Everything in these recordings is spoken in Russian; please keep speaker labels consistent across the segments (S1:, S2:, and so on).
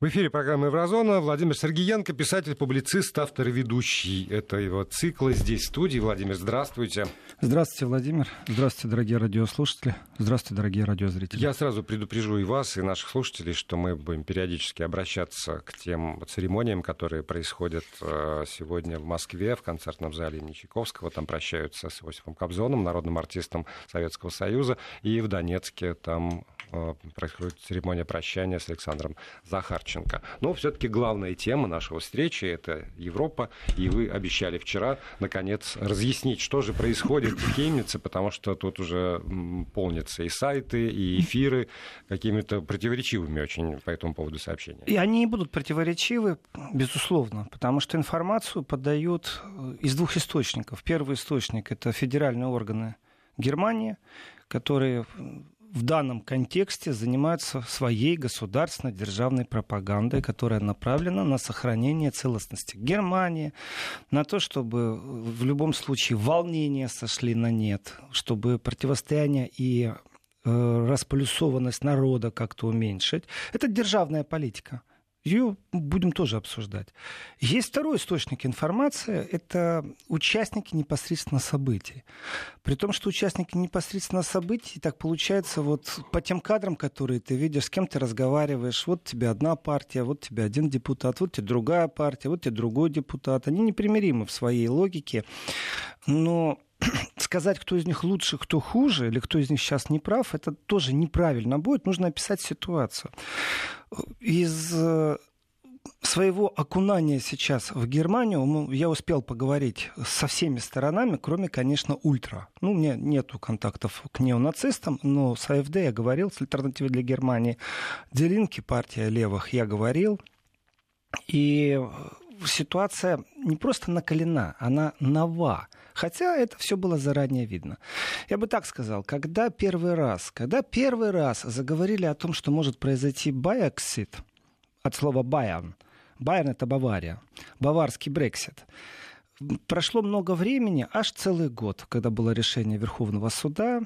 S1: В эфире программы «Еврозона» Владимир Сергеенко, писатель, публицист, автор и ведущий этого цикла здесь, в студии. Владимир, здравствуйте.
S2: Здравствуйте, Владимир. Здравствуйте, дорогие радиослушатели. Здравствуйте, дорогие радиозрители.
S1: Я сразу предупрежу и вас, и наших слушателей, что мы будем периодически обращаться к тем церемониям, которые происходят э, сегодня в Москве, в концертном зале имени Чайковского. Там прощаются с Иосифом Кобзоном, народным артистом Советского Союза. И в Донецке там э, происходит церемония прощания с Александром Захарченко. Но все-таки главная тема нашего встречи — это Европа. И вы обещали вчера, наконец, разъяснить, что же происходит в Хемнице, потому что тут уже полнятся и сайты, и эфиры какими-то противоречивыми очень по этому поводу сообщениями.
S2: И они будут противоречивы, безусловно, потому что информацию подают э, из двух источников. Первый источник — это федеральные органы Германии, которые в данном контексте занимаются своей государственной державной пропагандой, которая направлена на сохранение целостности Германии, на то, чтобы в любом случае волнения сошли на нет, чтобы противостояние и э, располюсованность народа как-то уменьшить. Это державная политика. Ее будем тоже обсуждать. Есть второй источник информации, это участники непосредственно событий. При том, что участники непосредственно событий, так получается, вот по тем кадрам, которые ты видишь, с кем ты разговариваешь, вот тебе одна партия, вот тебе один депутат, вот тебе другая партия, вот тебе другой депутат. Они непримиримы в своей логике, но сказать, кто из них лучше, кто хуже, или кто из них сейчас не прав, это тоже неправильно будет. Нужно описать ситуацию. Из э, своего окунания сейчас в Германию я успел поговорить со всеми сторонами, кроме, конечно, ультра. Ну, у меня нету контактов к неонацистам, но с АФД я говорил, с альтернативой для Германии. Делинки, партия левых, я говорил. И ситуация не просто накалена, она нова. Хотя это все было заранее видно. Я бы так сказал, когда первый раз, когда первый раз заговорили о том, что может произойти Байаксит, от слова Баян, Байерн это Бавария, баварский Брексит, прошло много времени, аж целый год, когда было решение Верховного суда,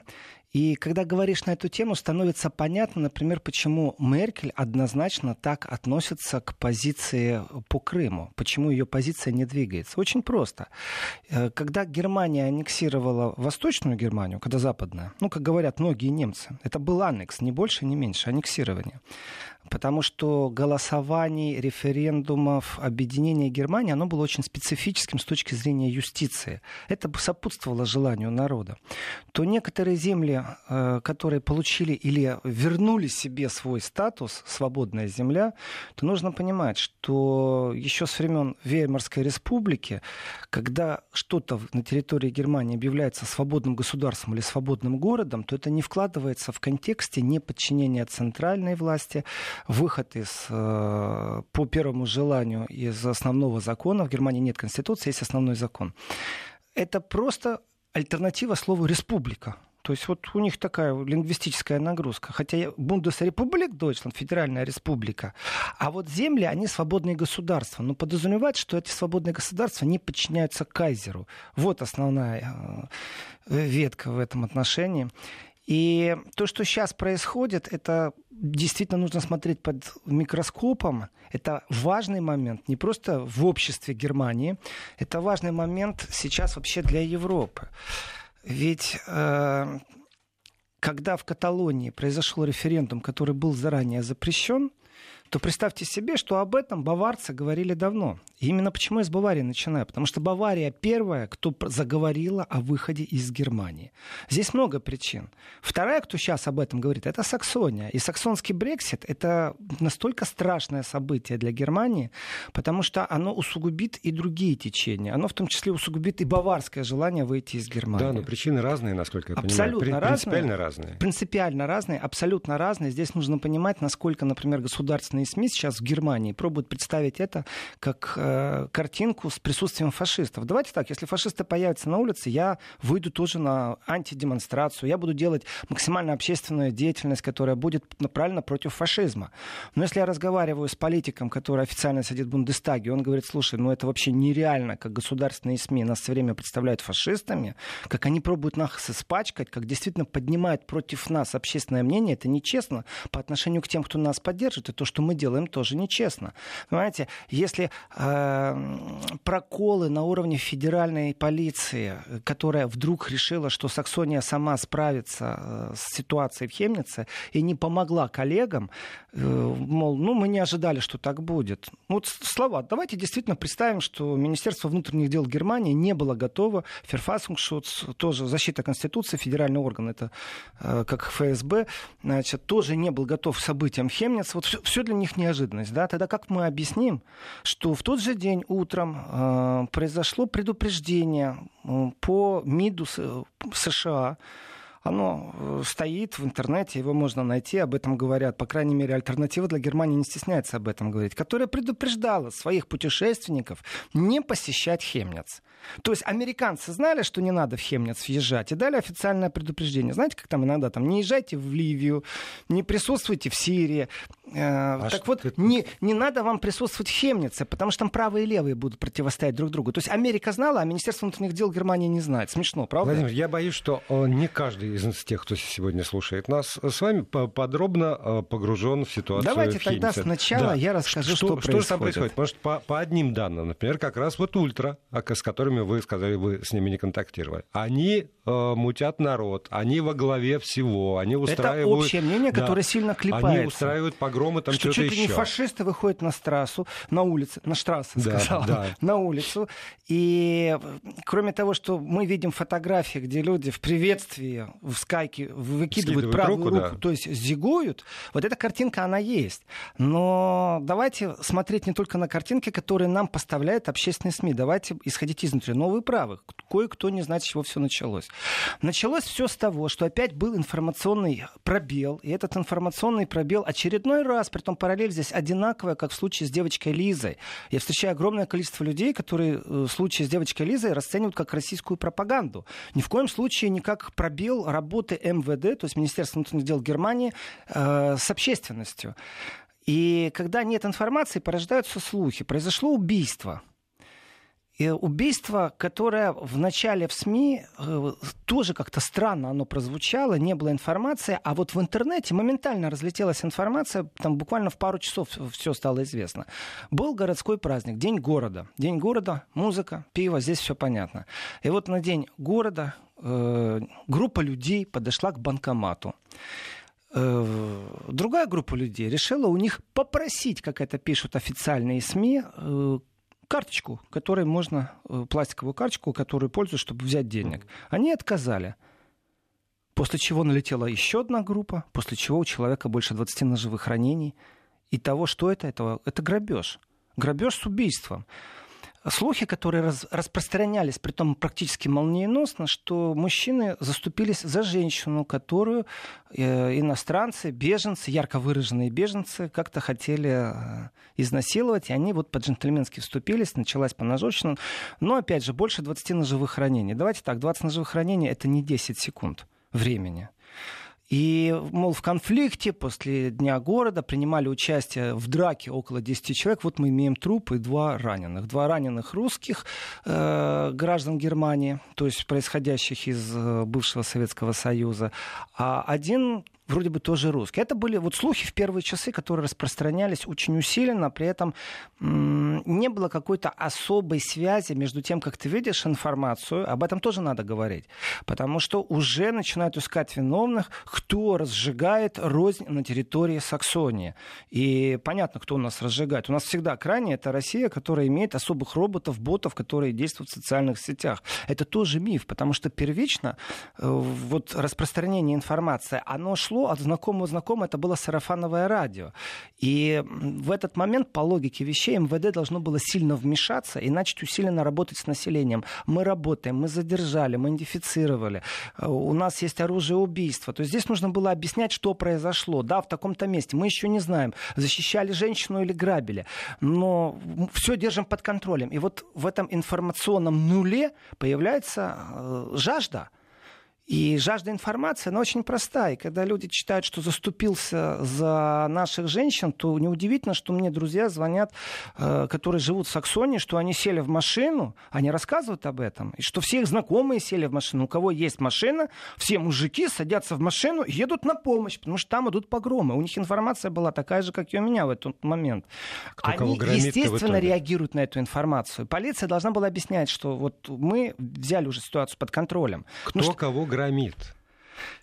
S2: и когда говоришь на эту тему, становится понятно, например, почему Меркель однозначно так относится к позиции по Крыму, почему ее позиция не двигается. Очень просто. Э, когда Германия аннексировала Восточную Германию, когда западная, ну, как говорят многие немцы, это был аннекс, ни больше, ни меньше, аннексирование потому что голосований, референдумов, объединения Германии, оно было очень специфическим с точки зрения юстиции. Это сопутствовало желанию народа. То некоторые земли, э, которые получили или вернули себе свой статус, свободная земля, то нужно понимать, что еще с времен Веймарской республики, когда что-то на территории Германии объявляется свободным государством или свободным городом, то это не вкладывается в контексте неподчинения центральной власти, выход из, э, по первому желанию из основного закона. В Германии нет конституции, есть основной закон. Это просто альтернатива слову «республика». То есть вот у них такая лингвистическая нагрузка. Хотя Бундесрепублик Дойчланд, федеральная республика. А вот земли, они свободные государства. Но подразумевать, что эти свободные государства не подчиняются кайзеру. Вот основная э, ветка в этом отношении. И то, что сейчас происходит, это действительно нужно смотреть под микроскопом. Это важный момент не просто в обществе Германии, это важный момент сейчас вообще для Европы. Ведь э, когда в Каталонии произошел референдум, который был заранее запрещен, то представьте себе, что об этом баварцы говорили давно. И именно почему я с Баварии начинаю? Потому что Бавария первая, кто заговорила о выходе из Германии. Здесь много причин. Вторая, кто сейчас об этом говорит, это Саксония. И саксонский Брексит — это настолько страшное событие для Германии, потому что оно усугубит и другие течения. Оно в том числе усугубит и баварское желание выйти из Германии.
S1: Да, но причины разные, насколько я
S2: абсолютно
S1: понимаю.
S2: Разные,
S1: принципиально разные.
S2: Принципиально разные, абсолютно разные. Здесь нужно понимать, насколько, например, государственные СМИ сейчас в Германии пробуют представить это как э, картинку с присутствием фашистов. Давайте так, если фашисты появятся на улице, я выйду тоже на антидемонстрацию, я буду делать максимально общественную деятельность, которая будет направлена против фашизма. Но если я разговариваю с политиком, который официально сидит в Бундестаге, он говорит, слушай, ну это вообще нереально, как государственные СМИ нас все время представляют фашистами, как они пробуют нас испачкать, как действительно поднимают против нас общественное мнение, это нечестно по отношению к тем, кто нас поддержит, и то, что мы делаем тоже нечестно. Понимаете, если э, проколы на уровне федеральной полиции, которая вдруг решила, что Саксония сама справится э, с ситуацией в Хемнице и не помогла коллегам, э, мол, ну мы не ожидали, что так будет. Вот слова. Давайте действительно представим, что Министерство внутренних дел Германии не было готово. Ферфасунгшутс, тоже защита Конституции, федеральный орган, это э, как ФСБ, значит, тоже не был готов к событиям Хемниц. Вот все, все для них неожиданность. Да? Тогда как мы объясним, что в тот же день утром э, произошло предупреждение э, по МИДу США оно э, стоит в интернете, его можно найти, об этом говорят. По крайней мере, альтернатива для Германии не стесняется об этом говорить, которая предупреждала своих путешественников не посещать Хемниц. То есть американцы знали, что не надо в Хемниц въезжать, и дали официальное предупреждение. Знаете, как там иногда там не езжайте в Ливию, не присутствуйте в Сирии. Э, а так вот, это... не, не надо вам присутствовать в Хемнице, потому что там правые и левые будут противостоять друг другу. То есть Америка знала, а Министерство внутренних дел Германии не знает. Смешно, правда?
S1: Владимир, я боюсь, что э, не каждый из тех, кто сегодня слушает нас, с вами подробно э, погружен в ситуацию
S2: Давайте
S1: в
S2: тогда сначала да. я расскажу, что, что, что происходит. Что там происходит?
S1: Потому что по, по одним данным, например, как раз вот ультра, с которыми вы сказали, вы с ними не контактировали, они э, мутят народ, они во главе всего, они устраивают...
S2: Это общее мнение, да, которое сильно клепается.
S1: Они устраивают погромы, там что-то
S2: чуть
S1: еще.
S2: не фашисты выходят на трассу, на улице, на штрассе, да, сказал, да. на улицу. И кроме того, что мы видим фотографии, где люди в приветствии, в скайке выкидывают правую руку, руку да. то есть зигуют, вот эта картинка, она есть. Но давайте смотреть не только на картинки, которые нам поставляют общественные СМИ. Давайте исходить изнутри. Но вы правы. Кое-кто не знает, с чего все началось. Началось все с того, что опять был информационный пробел. И этот информационный пробел очередной раз, при том параллель здесь одинаковая, как в случае с девочкой Лизой. Я встречаю огромное количество людей, которые э, случай с девочкой Лизой расценивают как российскую пропаганду. Ни в коем случае не как пробел работы МВД, то есть Министерства внутренних дел Германии, э, с общественностью. И когда нет информации, порождаются слухи. Произошло убийство. Убийство, которое в начале в СМИ э, тоже как-то странно оно прозвучало, не было информации, а вот в интернете моментально разлетелась информация, там буквально в пару часов все стало известно. Был городской праздник, День города. День города, музыка, пиво, здесь все понятно. И вот на День города э, группа людей подошла к банкомату э, другая группа людей решила у них попросить, как это пишут официальные СМИ, э, карточку, которой можно, э, пластиковую карточку, которую пользуются, чтобы взять денег. Они отказали. После чего налетела еще одна группа, после чего у человека больше 20 ножевых ранений. И того, что это, это, это грабеж. Грабеж с убийством слухи, которые раз, распространялись, при том практически молниеносно, что мужчины заступились за женщину, которую э, иностранцы, беженцы, ярко выраженные беженцы, как-то хотели э, изнасиловать, и они вот по-джентльменски вступились, началась поножовщина. Но, опять же, больше 20 ножевых ранений. Давайте так, 20 ножевых ранений — это не 10 секунд времени. И, мол, в конфликте после Дня города принимали участие в драке около 10 человек. Вот мы имеем труп и два раненых. Два раненых русских э, граждан Германии, то есть происходящих из э, бывшего Советского Союза. А один вроде бы тоже русский. Это были вот слухи в первые часы, которые распространялись очень усиленно, при этом не было какой-то особой связи между тем, как ты видишь информацию, об этом тоже надо говорить, потому что уже начинают искать виновных, кто разжигает рознь на территории Саксонии. И понятно, кто у нас разжигает. У нас всегда крайне это Россия, которая имеет особых роботов, ботов, которые действуют в социальных сетях. Это тоже миф, потому что первично э, вот распространение информации, оно шло шло от знакомого знакомого, это было сарафановое радио. И в этот момент, по логике вещей, МВД должно было сильно вмешаться и начать усиленно работать с населением. Мы работаем, мы задержали, мы идентифицировали, э, у нас есть оружие убийства. То есть здесь нужно было объяснять, что произошло. Да, в таком-то месте. Мы еще не знаем, защищали женщину или грабили. Но все держим под контролем. И вот в этом информационном нуле появляется э, жажда И жажда информации, она очень простая. И когда люди читают, что заступился за наших женщин, то неудивительно, что мне друзья звонят, э, которые живут в Саксонии, что они сели в машину, они рассказывают об этом, и что все их знакомые сели в машину. У кого есть машина, все мужики садятся в машину и едут на помощь, потому что там идут погромы. У них информация была такая же, как и у меня в этот момент. Кто они, естественно, реагируют на эту информацию. Полиция должна была объяснять, что вот мы взяли уже ситуацию под контролем.
S1: Кто
S2: что...
S1: кого громит?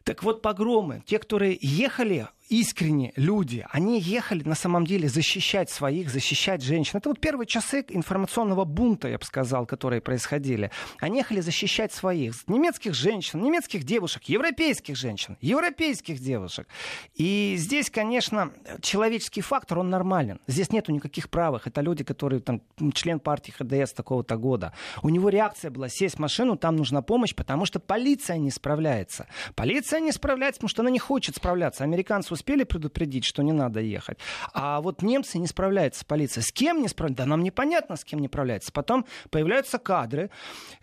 S2: Так вот, погромы, те, которые ехали искренне люди, они ехали на самом деле защищать своих, защищать женщин. Это вот первые часы информационного бунта, я бы сказал, которые происходили. Они ехали защищать своих. Немецких женщин, немецких девушек, европейских женщин, европейских девушек. И здесь, конечно, человеческий фактор, он нормален. Здесь нету никаких правых. Это люди, которые там, член партии ХДС такого-то года. У него реакция была сесть в машину, там нужна помощь, потому что полиция не справляется. Полиция не справляется, потому что она не хочет справляться. Американцы успели предупредить, что не надо ехать. А вот немцы не справляются с полицией. С кем не справляются? Да нам непонятно, с кем не справляются. Потом появляются кадры.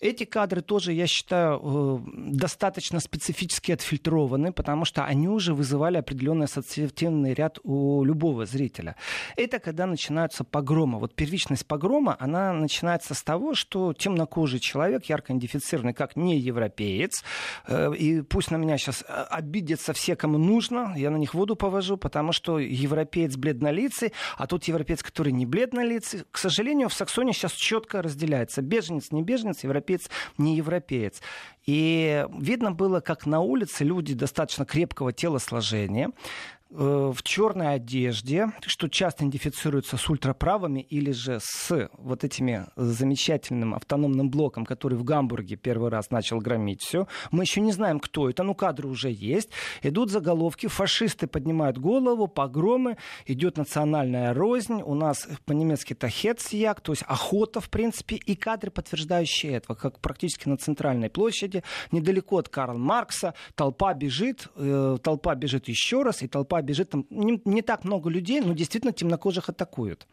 S2: Эти кадры тоже, я считаю, э, достаточно специфически отфильтрованы, потому что они уже вызывали определенный ассоциативный ряд у любого зрителя. Это когда начинаются погромы. Вот первичность погрома, она начинается с того, что темнокожий человек, ярко идентифицированный как не европеец, э, и пусть на меня сейчас обидятся все, кому нужно, я на них воду повожу, потому что европеец бледнолицый, а тут европеец, который не бледнолицый. К сожалению, в Саксонии сейчас четко разделяется. Беженец, не беженец, европеец, не европеец. И видно было, как на улице люди достаточно крепкого телосложения, Э, в черной одежде, что часто идентифицируется с ультраправыми или же с вот этими замечательным автономным блоком, который в Гамбурге первый раз начал громить все. Мы еще не знаем, кто это, но кадры уже есть. Идут заголовки, фашисты поднимают голову, погромы, идет национальная рознь, у нас по-немецки это хетсияк, то есть охота, в принципе, и кадры, подтверждающие этого, как практически на центральной площади, недалеко от Карла Маркса, толпа бежит, э, толпа бежит еще раз, и толпа бежит, там не, не так много людей, но действительно темнокожих атакуют.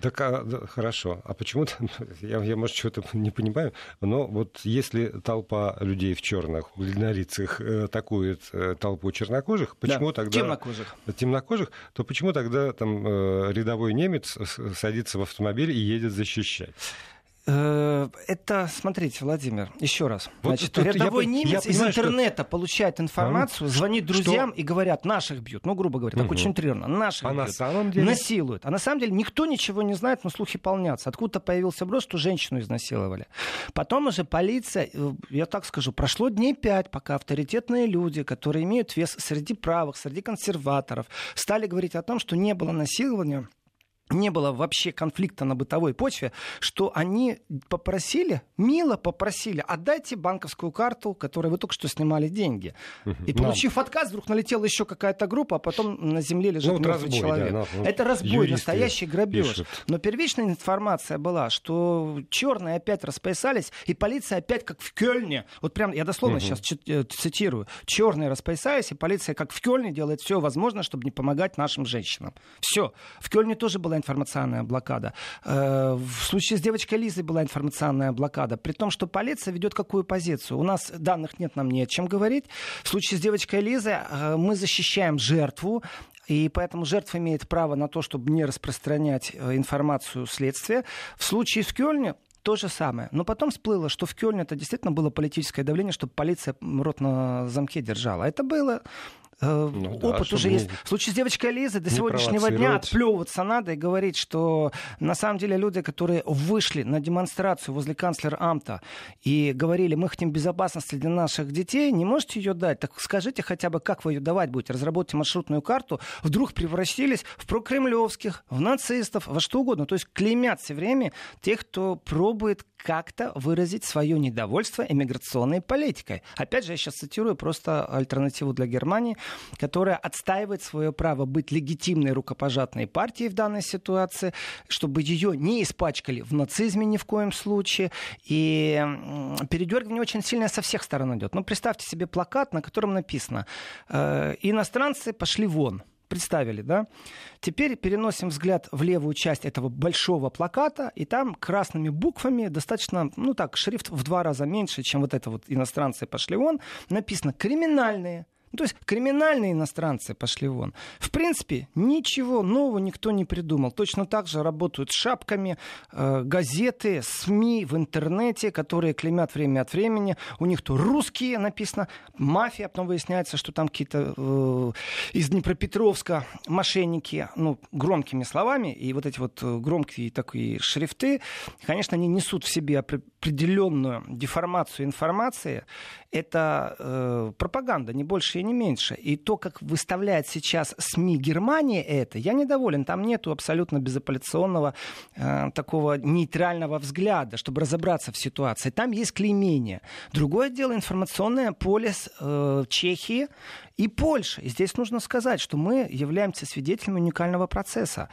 S1: Так, а, да, хорошо. А почему-то, я, я, может, что-то не понимаю, но вот если толпа людей в черных, бледнолицых э, атакует э, толпу чернокожих, почему да, тогда...
S2: Темнокожих.
S1: Темнокожих, то почему тогда там э, рядовой немец садится в автомобиль и едет защищать?
S2: Э, это, смотрите, Владимир, еще раз. Вот Значит, рядовой я, немец я из интернета что... получает информацию, звонит друзьям что? и говорят, наших бьют. Ну, грубо говоря, угу. так очень трированно. Наших а
S1: бьют.
S2: на
S1: самом деле?
S2: Насилуют. А на самом деле никто ничего не знает, но слухи полнятся. Откуда-то появился брос, что женщину изнасиловали. Потом уже полиция, э, я так скажу, прошло дней пять, пока авторитетные люди, которые имеют вес среди правых, среди консерваторов, стали говорить о том, что не было насилования не было вообще конфликта на бытовой почве, что они попросили, мило попросили, отдайте банковскую карту, которой вы только что снимали деньги. И получив Нам. отказ, вдруг налетела еще какая-то группа, а потом на земле лежит ну, мертвый разбой, человек. Да, ну, Это разбой, настоящий грабеж. Пишут. Но первичная информация была, что черные опять распоясались, и полиция опять как в Кёльне, вот прям я дословно угу. сейчас э, цитирую, черные распоясались, и полиция как в Кёльне делает все возможное, чтобы не помогать нашим женщинам. Все. В Кёльне тоже была информационная блокада. Э, в случае с девочкой Лизой была информационная блокада. При том, что полиция ведет какую позицию? У нас данных нет, нам не о чем говорить. В случае с девочкой Лизой э, мы защищаем жертву, и поэтому жертва имеет право на то, чтобы не распространять э, информацию следствия. В случае с Кёльне то же самое. Но потом всплыло, что в Кёльне это действительно было политическое давление, чтобы полиция рот на замке держала. Это было ну, опыт да, уже есть. В случае с девочкой Лизой до сегодняшнего дня отплевываться надо и говорить, что на самом деле люди, которые вышли на демонстрацию возле канцлера Амта и говорили, мы хотим безопасности для наших детей, не можете ее дать, так скажите хотя бы, как вы ее давать будете, разработайте маршрутную карту, вдруг превратились в прокремлевских, в нацистов, во что угодно. То есть клеймят все время тех, кто пробует как-то выразить свое недовольство иммиграционной политикой. Опять же, я сейчас цитирую просто альтернативу для Германии, которая отстаивает свое право быть легитимной рукопожатной партией в данной ситуации, чтобы ее не испачкали в нацизме ни в коем случае. И передергивание очень сильное со всех сторон идет. Ну, представьте себе плакат, на котором написано «Э, «Иностранцы пошли вон». Представили, да? Теперь переносим взгляд в левую часть этого большого плаката, и там красными буквами, достаточно, ну так, шрифт в два раза меньше, чем вот это вот иностранцы пошли вон, написано «криминальные». Ну, то есть криминальные иностранцы пошли вон. В принципе, ничего нового никто не придумал. Точно так же работают шапками э, газеты, СМИ в интернете, которые клеймят время от времени. У них то русские написано, мафия, а потом выясняется, что там какие-то э, из Днепропетровска мошенники, ну, громкими словами, и вот эти вот э, громкие такие шрифты, конечно, они несут в себе определенную деформацию информации. Это э, пропаганда, не больше и не меньше. И то, как выставляет сейчас СМИ Германии это, я недоволен. Там нету абсолютно безапелляционного э, такого нейтрального взгляда, чтобы разобраться в ситуации. Там есть клеймение. Другое дело информационное поле э, Чехии и Польша. И здесь нужно сказать, что мы являемся свидетелями уникального процесса.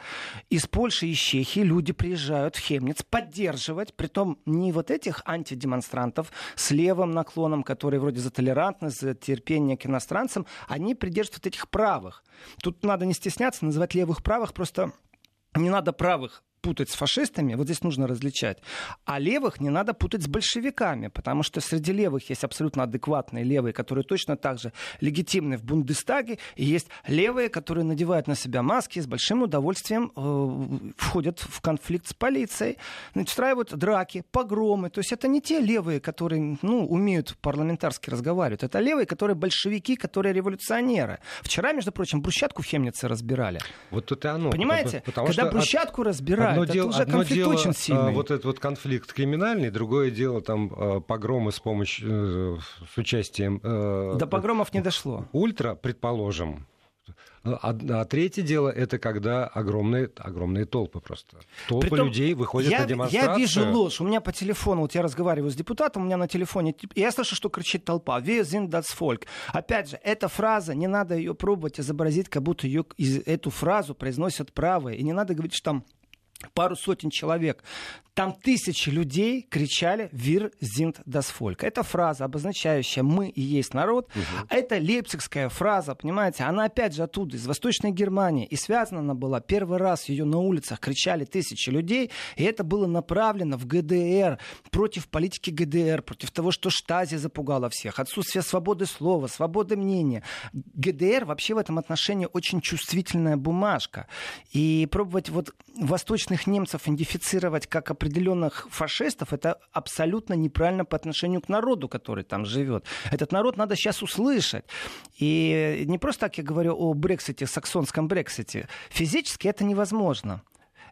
S2: Из Польши и Чехии люди приезжают в Хемниц поддерживать, притом не вот этих антидемонстрантов с левым наклоном, которые вроде за толерантность, за терпение к иностранцам, они придерживают этих правых. Тут надо не стесняться называть левых правых, просто не надо правых путать с фашистами, вот здесь нужно различать. А левых не надо путать с большевиками, потому что среди левых есть абсолютно адекватные левые, которые точно так же легитимны в Бундестаге, и есть левые, которые надевают на себя маски и с большим удовольствием э, входят в конфликт с полицией, устраивают драки, погромы. То есть это не те левые, которые ну, умеют парламентарски разговаривать, это левые, которые большевики, которые революционеры. Вчера, между прочим, брусчатку в Хемнице разбирали.
S1: Вот это оно.
S2: Понимаете? Потому Когда брусчатку от... разбирают, одно это дело, уже одно конфликт дело, очень сильный.
S1: Вот этот вот конфликт криминальный, другое дело там а, погромы с помощью, э, с участием...
S2: Э, До погромов не дошло.
S1: Ультра, предположим, а, а третье дело это когда огромные, огромные толпы просто. Толпы Притом, людей выходят
S2: я,
S1: на демонстрацию.
S2: Я вижу ложь. У меня по телефону, вот я разговариваю с депутатом, у меня на телефоне, и я слышу, что кричит толпа. Wir sind das Volk. Опять же, эта фраза, не надо ее пробовать изобразить, как будто ее, эту фразу произносят правые. И не надо говорить, что там пару сотен человек. Там тысячи людей кричали «Вир зинт дасфольк». Это фраза, обозначающая «мы и есть народ». Угу. Это лейпцигская фраза, понимаете? Она опять же оттуда, из Восточной Германии. И связана она была, первый раз ее на улицах кричали тысячи людей. И это было направлено в ГДР, против политики ГДР, против того, что Штази запугала всех. Отсутствие свободы слова, свободы мнения. ГДР вообще в этом отношении очень чувствительная бумажка. И пробовать вот восточных немцев идентифицировать как определенных фашистов, это абсолютно неправильно по отношению к народу, который там живет. Этот народ надо сейчас услышать. И не просто так я говорю о Брексите, саксонском Брексите. Физически это невозможно.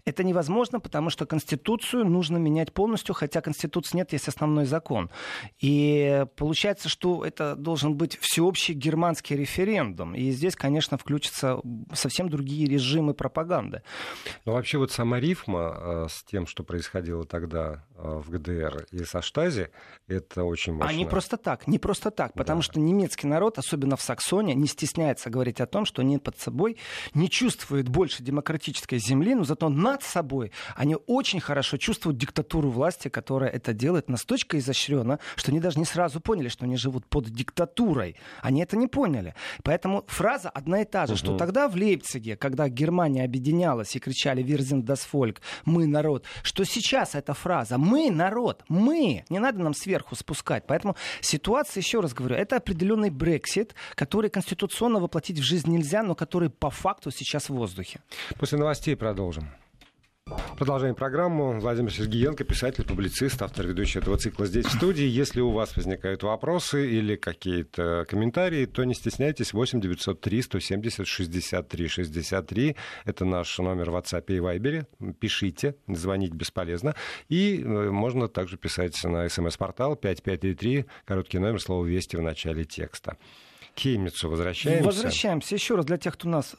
S2: Это невозможно, потому что Конституцию нужно менять полностью, хотя Конституции нет, есть основной закон. И получается, что это должен быть всеобщий германский референдум. И здесь, конечно, включатся совсем другие режимы пропаганды.
S1: Но вообще вот сама рифма э, с тем, что происходило тогда э, в ГДР и со Штази, это очень мощно.
S2: А не просто так, не просто так, потому да. что немецкий народ, особенно в Саксоне, не стесняется говорить о том, что они под собой не чувствуют больше демократической земли, но зато на над собой, они очень хорошо чувствуют диктатуру власти, которая это делает настолько изощренно, что они даже не сразу поняли, что они живут под диктатурой. Они это не поняли. Поэтому фраза одна и та же, угу. что тогда в Лейпциге, когда Германия объединялась и кричали «Вирзин das Volk», «Мы народ», что сейчас эта фраза «Мы народ», «Мы», не надо нам сверху спускать. Поэтому ситуация, еще раз говорю, это определенный Брексит, который конституционно воплотить в жизнь нельзя, но который по факту сейчас в воздухе.
S1: После новостей продолжим. Продолжаем программу. Владимир Сергеенко, писатель, публицист, автор ведущий этого цикла здесь в студии. Если у вас возникают вопросы или какие-то комментарии, то не стесняйтесь. 8 903 170 63 63. Это наш номер в WhatsApp и Viber. Пишите, звонить бесполезно. И э, можно также писать на смс-портал 5533, короткий номер, слово «Вести» в начале текста. Хемницу возвращаемся.
S2: Возвращаемся еще раз для тех, кто нас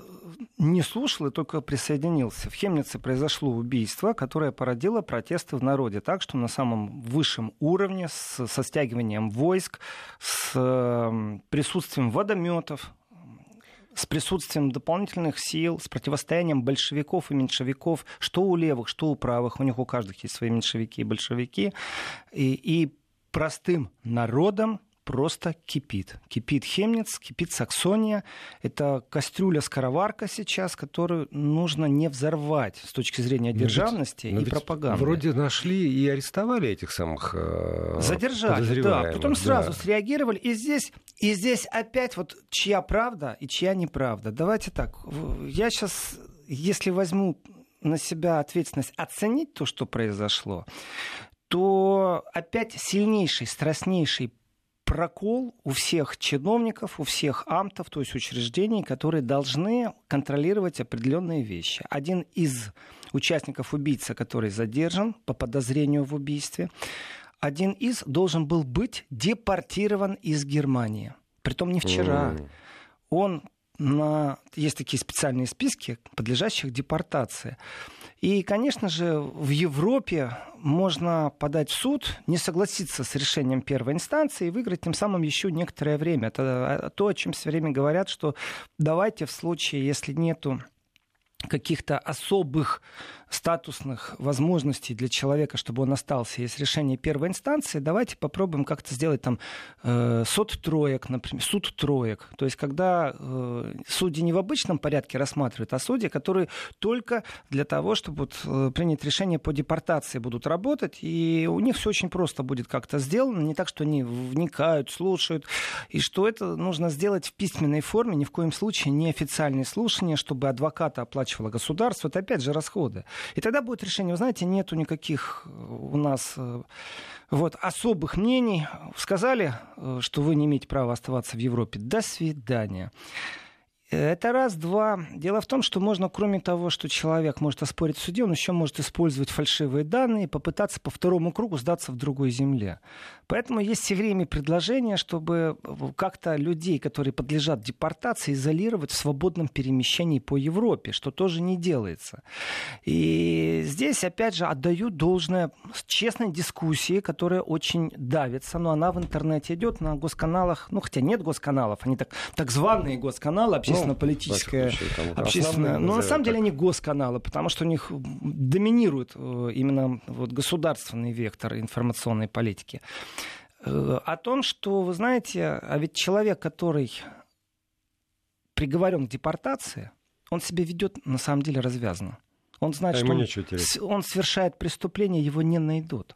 S2: не слушал и только присоединился. В Хемнице произошло убийство, которое породило протесты в народе. Так что на самом высшем уровне, с, со стягиванием войск, с э, присутствием водометов, с присутствием дополнительных сил, с противостоянием большевиков и меньшевиков, что у левых, что у правых, у них у каждых есть свои меньшевики и большевики, и, и простым народом, просто кипит. Кипит Хемниц, кипит Саксония. Это кастрюля-скороварка сейчас, которую нужно не взорвать с точки зрения но державности ведь, и пропаганды.
S1: Вроде нашли и арестовали этих самых э,
S2: Задержали, да. Потом сразу да. среагировали. И здесь, и здесь опять вот чья правда и чья неправда. Давайте так. Я сейчас, если возьму на себя ответственность оценить то, что произошло, то опять сильнейший, страстнейший прокол у всех чиновников, у всех амтов, то есть учреждений, которые должны контролировать определенные вещи. Один из участников убийцы, который задержан по подозрению в убийстве, один из должен был быть депортирован из Германии. Притом не вчера. Mm. Он на... Есть такие специальные списки подлежащих депортации. И, конечно же, в Европе можно подать в суд, не согласиться с решением первой инстанции и выиграть тем самым еще некоторое время. Это то, о чем все время говорят, что давайте в случае, если нету каких-то особых статусных возможностей для человека, чтобы он остался, есть решение первой инстанции, давайте попробуем как-то сделать там э, сот троек, например, суд троек. То есть когда э, судьи не в обычном порядке рассматривают, а судьи, которые только для того, чтобы вот, э, принять решение по депортации будут работать, и у них все очень просто будет как-то сделано, не так, что они вникают, слушают, и что это нужно сделать в письменной форме, ни в коем случае не официальные слушания, чтобы адвоката оплачивало государство. Это опять же расходы. И тогда будет решение, вы знаете, нету никаких э, у нас э, вот, особых мнений. Сказали, э, что вы не имеете права оставаться в Европе. До свидания. Это раз. Два. Дело в том, что можно, кроме того, что человек может оспорить в суде, он еще может использовать фальшивые данные и попытаться по второму кругу сдаться в другой земле. Поэтому есть все время предложение, чтобы как-то людей, которые подлежат депортации, изолировать в свободном перемещении по Европе, что тоже не делается. И здесь, опять же, отдаю должное честной дискуссии, которая очень давится, но она в интернете идет на госканалах, ну, хотя нет госканалов, они так, так званые госканалы, общественно-политическое, ну, общественное. Но на самом деле они госканалы, потому что у них доминирует э, именно вот государственный вектор информационной политики. Э, о том, что, вы знаете, а ведь человек, который приговорен к депортации, он себя ведет на самом деле развязно. Он знает, а что он, он совершает преступление, его не найдут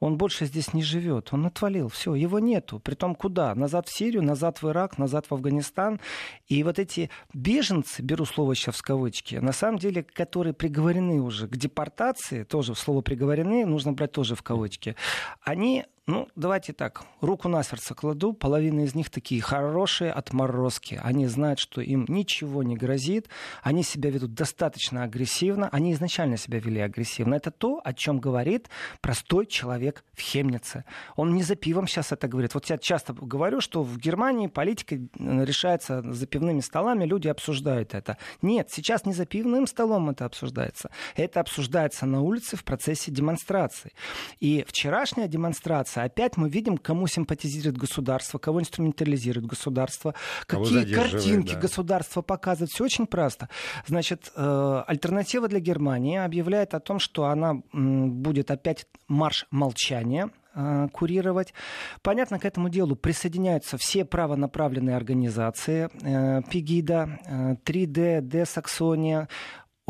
S2: он больше здесь не живет, он отвалил, все, его нету. Притом куда? Назад в Сирию, назад в Ирак, назад в Афганистан. И вот эти беженцы, беру слово сейчас в кавычки, на самом деле, которые приговорены уже к депортации, тоже слово приговорены, нужно брать тоже в кавычки, они ну, давайте так, руку на сердце кладу, половина из них такие хорошие отморозки. Они знают, что им ничего не грозит, они себя ведут достаточно агрессивно, они изначально себя вели агрессивно. Это то, о чем говорит простой человек в Хемнице. Он не за пивом сейчас это говорит. Вот я часто говорю, что в Германии политика решается за пивными столами, люди обсуждают это. Нет, сейчас не за пивным столом это обсуждается. Это обсуждается на улице в процессе демонстрации. И вчерашняя демонстрация Опять мы видим, кому симпатизирует государство, кого инструментализирует государство, какие картинки да. государство показывает. Все очень просто. Значит, э, альтернатива для Германии объявляет о том, что она будет опять марш молчания э, курировать. Понятно, к этому делу присоединяются все правонаправленные организации. Э, Пегида, 3D, Д Саксония,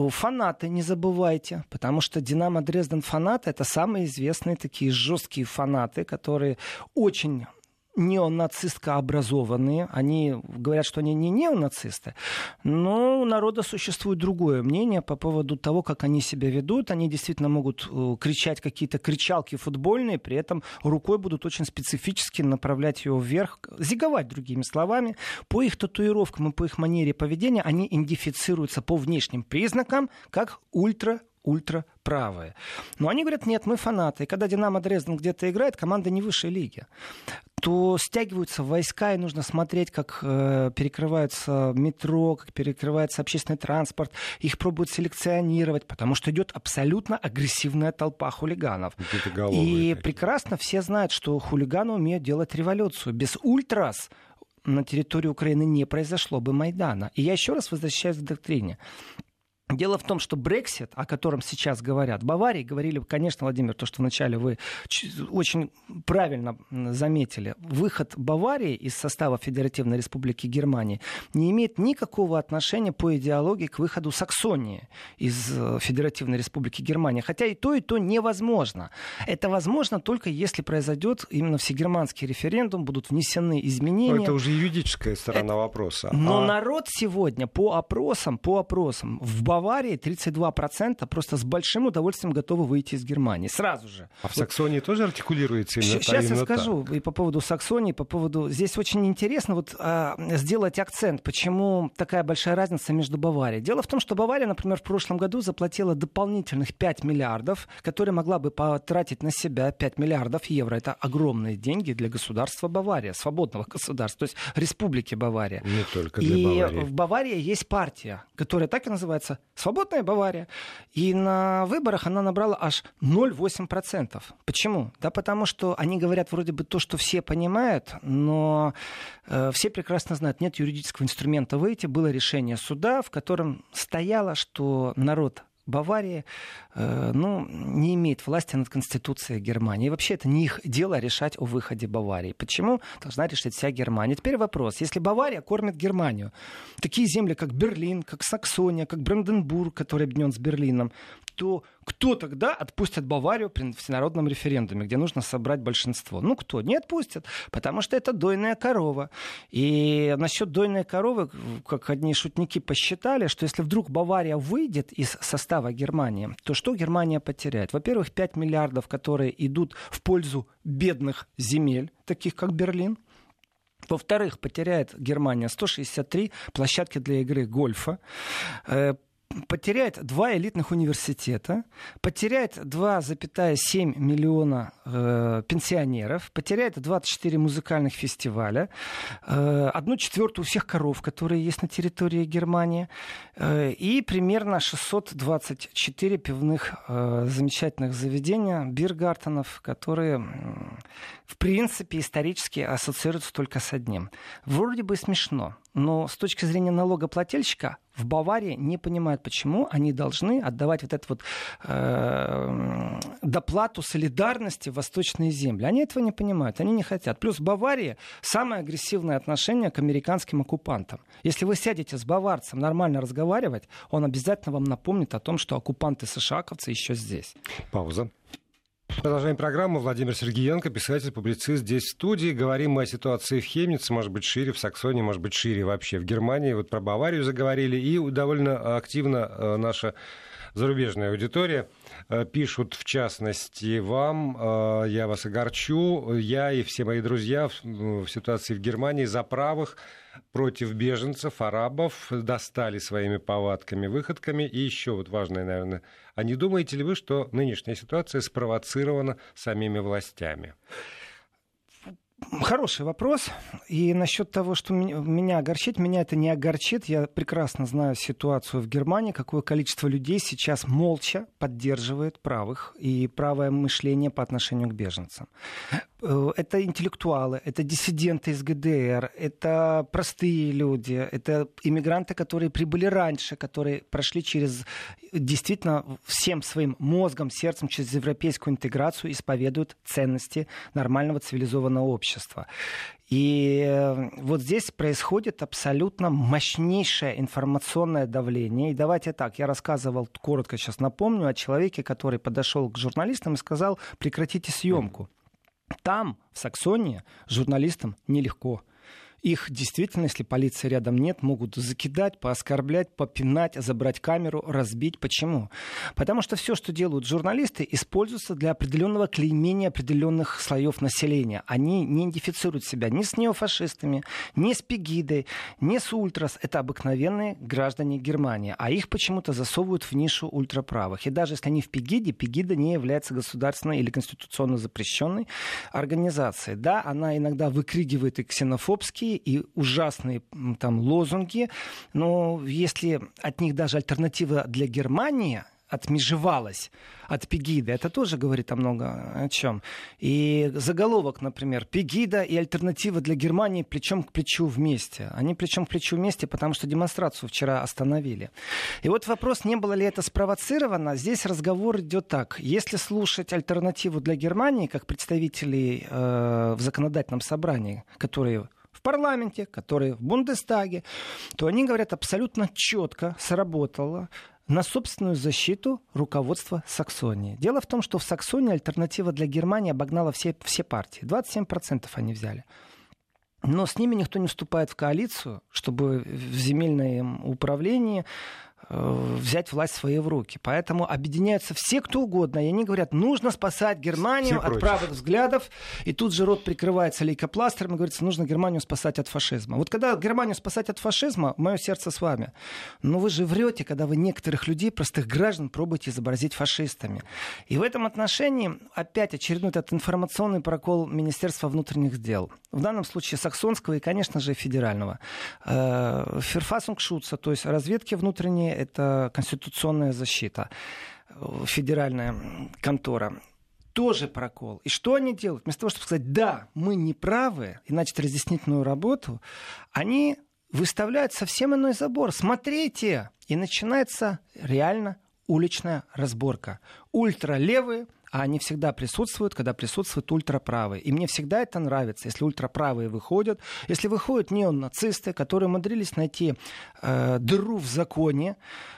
S2: Фанаты не забывайте, потому что Динамо Дрезден фанаты это самые известные такие жесткие фанаты, которые очень неонацистко образованные, они говорят, что они не неонацисты, но у народа существует другое мнение по поводу того, как они себя ведут. Они действительно могут э, кричать какие-то кричалки футбольные, при этом рукой будут очень специфически направлять ее вверх, зиговать другими словами. По их татуировкам и по их манере поведения они идентифицируются по внешним признакам как ультра ультраправые. Но они говорят, нет, мы фанаты. И когда «Динамо Дрезден» где-то играет, команда не высшей лиги то стягиваются войска, и нужно смотреть, как э, перекрывается метро, как перекрывается общественный транспорт. Их пробуют селекционировать, потому что идет абсолютно агрессивная толпа хулиганов. И прекрасно все знают, что хулиганы умеют делать революцию. Без ультрас на территории Украины не произошло бы Майдана. И я еще раз возвращаюсь к доктрине. Дело в том, что Брексит, о котором сейчас говорят, Баварии говорили, конечно, Владимир, то, что вначале вы очень правильно заметили, выход Баварии из состава Федеративной Республики Германии не имеет никакого отношения по идеологии к выходу Саксонии из э, Федеративной Республики Германия. Хотя и то, и то невозможно. Это возможно только если произойдет именно всегерманский референдум, будут внесены изменения. Но
S1: это уже юридическая сторона Это... вопроса.
S2: Но а... народ сегодня по опросам, по опросам в Баварии Баварии 32% просто с большим удовольствием готовы выйти из Германии. Сразу же.
S1: А в Саксонии вот. тоже артикулируется именно
S2: Сейчас
S1: именно
S2: я скажу
S1: так.
S2: и по поводу Саксонии, по поводу... Здесь очень интересно вот а, сделать акцент, почему такая большая разница между Баварией. Дело в том, что Бавария, например, в прошлом году заплатила дополнительных 5 миллиардов, которые могла бы потратить на себя 5 миллиардов евро. Это огромные деньги для государства Бавария, свободного государства, то есть республики Бавария.
S1: Не только для
S2: и
S1: Баварии.
S2: в Баварии есть партия, которая так и называется Свободная Бавария. И на выборах она набрала аж 0,8%. Почему? Да потому что они говорят вроде бы то, что все понимают, но э, все прекрасно знают, нет юридического инструмента выйти. Было решение суда, в котором стояло, что народ Бавария э, ну, не имеет власти над Конституцией Германии. И вообще это не их дело решать о выходе Баварии. Почему? Должна решить вся Германия. Теперь вопрос. Если Бавария кормит Германию, такие земли, как Берлин, как Саксония, как Бранденбург, который объединен с Берлином, то кто тогда отпустит Баварию при всенародном референдуме, где нужно собрать большинство? Ну, кто? Не отпустит, потому что это дойная корова. И насчет дойной коровы, как одни шутники посчитали, что если вдруг Бавария выйдет из состава Германии, то что Германия потеряет? Во-первых, 5 миллиардов, которые идут в пользу бедных земель, таких как Берлин, во-вторых, потеряет Германия 163 площадки для игры гольфа. Потеряет два элитных университета, потеряет 2,7 миллиона э, пенсионеров, потеряет 24 музыкальных фестиваля, э, одну четвертую всех коров, которые есть на территории Германии, э, и примерно 624 пивных э, замечательных заведения, биргартенов, которые, в принципе, исторически ассоциируются только с одним. Вроде бы смешно, но с точки зрения налогоплательщика в Баварии не понимают, почему они должны отдавать вот эту вот э, доплату солидарности в восточные земли. Они этого не понимают, они не хотят. Плюс в Баварии самое агрессивное отношение к американским оккупантам. Если вы сядете с баварцем нормально разговаривать, он обязательно вам напомнит о том, что оккупанты сша-ковцы еще здесь.
S1: Пауза. Продолжаем программу. Владимир Сергеенко, писатель, публицист здесь в студии. Говорим мы о ситуации в Хемнице, может быть, шире, в Саксонии, может быть, шире вообще в Германии. Вот про Баварию заговорили. И довольно активно э, наша зарубежная аудитория э, пишут, в частности, вам, э, я вас огорчу, я и все мои друзья в ситуации в Германии за правых против беженцев, арабов, достали своими повадками, выходками. И еще вот важное, наверное, а не думаете ли вы, что нынешняя ситуация спровоцирована самими властями?
S2: Хороший вопрос. И насчет того, что меня огорчит, меня это не огорчит. Я прекрасно знаю ситуацию в Германии, какое количество людей сейчас молча поддерживает правых и правое мышление по отношению к беженцам. Э, это интеллектуалы, это диссиденты из ГДР, это простые люди, это иммигранты, которые прибыли раньше, которые прошли через действительно всем своим мозгом, сердцем через европейскую интеграцию, исповедуют ценности нормального цивилизованного общества. И э, вот здесь происходит абсолютно мощнейшее информационное давление. И давайте так, я рассказывал, коротко сейчас напомню, о человеке, который подошел к журналистам и сказал, прекратите съемку. Там, в Саксонии, журналистам нелегко их действительно, если полиции рядом нет, могут закидать, пооскорблять, попинать, забрать камеру, разбить. Почему? Потому что все, что делают журналисты, используется для определенного клеймения определенных слоев населения. Они не идентифицируют себя ни с неофашистами, ни с Пегидой, ни с ультрас. Это обыкновенные граждане Германии. А их почему-то засовывают в нишу ультраправых. И даже если они в Пегиде, Пегида не является государственной или конституционно запрещенной организацией. Да, она иногда выкрикивает и ксенофобские и ужасные там лозунги, но если от них даже альтернатива для Германии отмежевалась от Пегиды. Это тоже говорит о много о чем. И заголовок, например, Пегида и альтернатива для Германии плечом к плечу вместе. Они плечом к плечу вместе, потому что демонстрацию вчера остановили. И вот вопрос, не было ли это спровоцировано. Здесь разговор идет так. Если слушать альтернативу для Германии, как представителей э, в законодательном собрании, которые в парламенте, которые в Бундестаге, то они говорят абсолютно четко сработало на собственную защиту руководства Саксонии. Дело в том, что в Саксонии альтернатива для Германии обогнала все, все партии. 27% они взяли. Но с ними никто не вступает в коалицию, чтобы в земельном управлении Э, взять власть в свои в руки. Поэтому объединяются все, кто угодно. И они говорят, нужно спасать Германию все от против. правых взглядов. И тут же рот прикрывается лейкопластером и говорится, нужно Германию спасать от фашизма. Вот когда Германию спасать от фашизма, мое сердце с вами. Но вы же врете, когда вы некоторых людей, простых граждан, пробуете изобразить фашистами. И в этом отношении опять очередной этот информационный прокол Министерства внутренних дел. В данном случае саксонского и, конечно же, федерального. Э, Ферфасунг Шутца, то есть разведки это конституционная защита, федеральная контора тоже прокол. И что они делают? Вместо того, чтобы сказать, да, мы не правы, и начать разъяснительную работу, они выставляют совсем иной забор. Смотрите! И начинается реально уличная разборка. Ультралевые – а они всегда присутствуют, когда присутствуют ультраправые. И мне всегда это нравится, если ультраправые выходят, если выходят неонацисты, которые умудрились найти э, дыру в законе,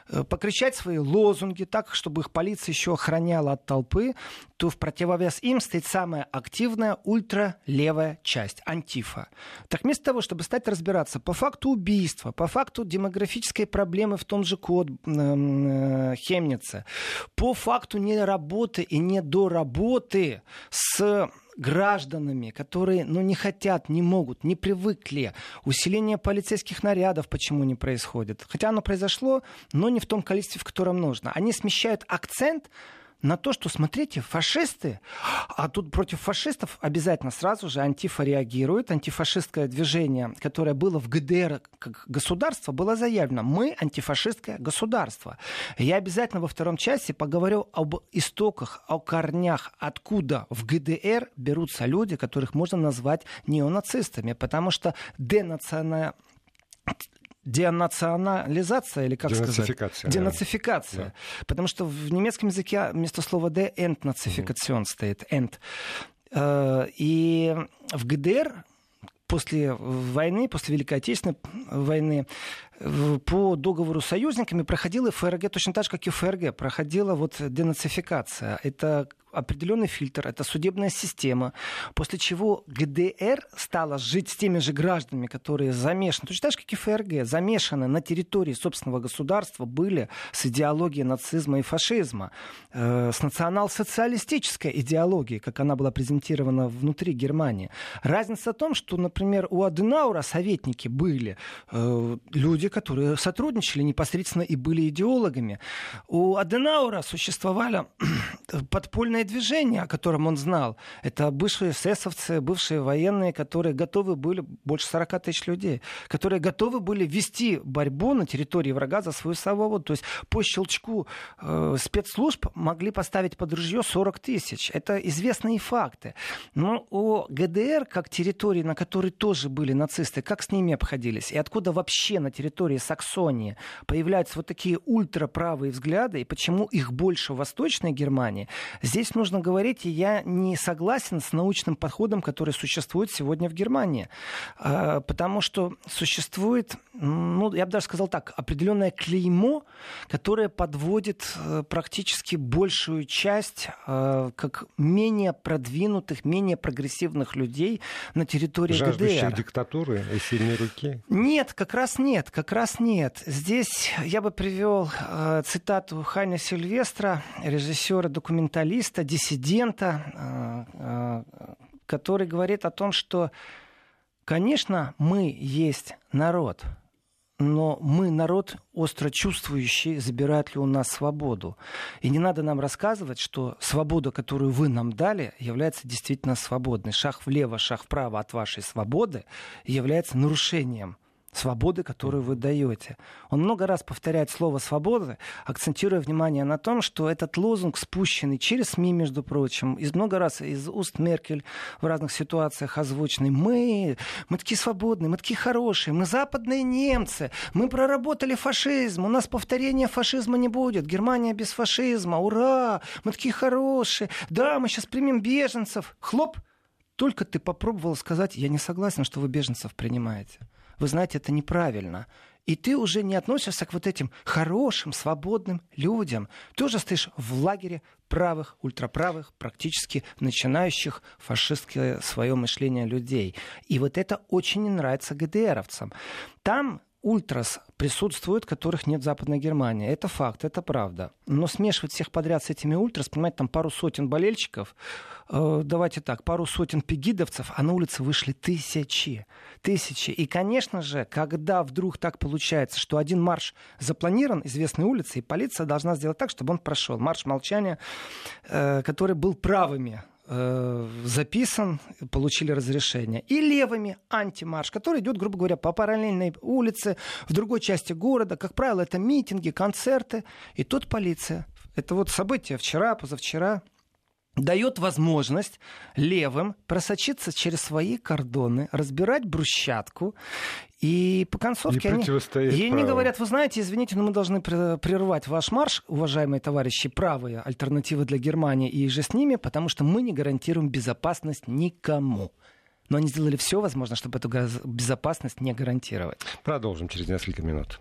S2: э, покричать свои лозунги так, чтобы их полиция еще охраняла от толпы, то в противовес им стоит самая активная ультралевая часть, антифа. Так вместо того, чтобы стать разбираться по факту убийства, по факту демографической проблемы в том же код э, Хемнице, по факту не работы и не до работы с гражданами, которые ну, не хотят, не могут, не привыкли. Усиление полицейских нарядов почему не происходит? Хотя оно произошло, но не в том количестве, в котором нужно. Они смещают акцент на то, что, смотрите, фашисты, а тут против фашистов обязательно сразу же антифа реагирует. Антифашистское движение, которое было в ГДР как государство, было заявлено. Мы антифашистское государство. Я обязательно во втором части поговорю об истоках, о корнях, откуда в ГДР берутся люди, которых можно назвать неонацистами, потому что денациональная денационализация, или как
S1: Денацификация.
S2: сказать? Денацификация. Да. Потому что в немецком языке вместо слова «де» «энтнацификацион» mm стоит «энт». Э, и в ГДР после войны, после Великой Отечественной войны, по договору с союзниками проходила ФРГ точно так же, как и ФРГ. Проходила вот денацификация. Это определенный фильтр, это судебная система, после чего ГДР стала жить с теми же гражданами, которые замешаны, точно так же, как и ФРГ, замешаны на территории собственного государства, были с идеологией нацизма и фашизма, э, с национал-социалистической идеологией, как она была презентирована внутри Германии. Разница в том, что, например, у Аденаура советники были э, люди, которые сотрудничали непосредственно и были идеологами. У Аденаура существовали подпольные военное движение, о котором он знал. Это бывшие эсэсовцы, бывшие военные, которые готовы были, больше 40 тысяч людей, которые готовы были вести борьбу на территории врага за свою свободу. То есть по щелчку э, спецслужб могли поставить под ружье 40 тысяч. Это известные факты. Но о ГДР, как территории, на которой тоже были нацисты, как с ними обходились? И откуда вообще на территории Саксонии появляются вот такие ультраправые взгляды, и почему их больше в Восточной Германии? Здесь здесь нужно говорить, и я не согласен с научным подходом, который существует сегодня в Германии. А, потому что существует, ну, я бы даже сказал так, определенное клеймо, которое подводит э, практически большую часть э, как менее продвинутых, менее прогрессивных людей на территории
S1: Жаждущих
S2: ГДР.
S1: диктатуры и сильной руки?
S2: Нет, как раз нет, как раз нет. Здесь я бы привел э, цитату Хайна Сильвестра, режиссера-документалиста, журналиста, диссидента, э, э, который говорит о том, что, конечно, мы есть народ, но мы народ остро чувствующий, забирает ли у нас свободу. И не надо нам рассказывать, что свобода, которую вы нам дали, является действительно свободной. Шаг влево, шаг вправо от вашей свободы является нарушением свободы, которую вы даете. Он много раз повторяет слово «свобода», акцентируя внимание на том, что этот лозунг, спущенный через СМИ, между прочим, из много раз из уст Меркель в разных ситуациях озвученный, мы, мы такие свободные, мы такие хорошие, мы западные немцы, мы проработали фашизм, у нас повторения фашизма не будет, Германия без фашизма, ура, мы такие хорошие, да, мы сейчас примем беженцев, хлоп, только ты попробовал сказать, я не согласен, что вы беженцев принимаете вы знаете, это неправильно. И ты уже не относишься к вот этим хорошим, свободным людям. Ты уже стоишь в лагере правых, ультраправых, практически начинающих фашистское свое мышление людей. И вот это очень не нравится ГДРовцам. Там ультрас присутствуют, которых нет в Западной Германии. Это факт, это правда. Но смешивать всех подряд с этими ультрас, понимаете, там пару сотен болельщиков, э, давайте так, пару сотен пегидовцев, а на улице вышли тысячи. Тысячи. И, конечно же, когда вдруг так получается, что один марш запланирован известной улицей, и полиция должна сделать так, чтобы он прошел. Марш молчания, э, который был правыми записан, получили разрешение. И левыми антимарш, который идет, грубо говоря, по параллельной улице, в другой части города. Как правило, это митинги, концерты. И тут полиция. Это вот событие вчера, позавчера дает возможность левым просочиться через свои кордоны, разбирать брусчатку. И по концовке они, и они говорят, вы знаете, извините, но мы должны прервать ваш марш, уважаемые товарищи, правые альтернативы для Германии и же с ними, потому что мы не гарантируем безопасность никому. Но они сделали все возможное, чтобы эту безопасность не гарантировать.
S1: Продолжим через несколько минут.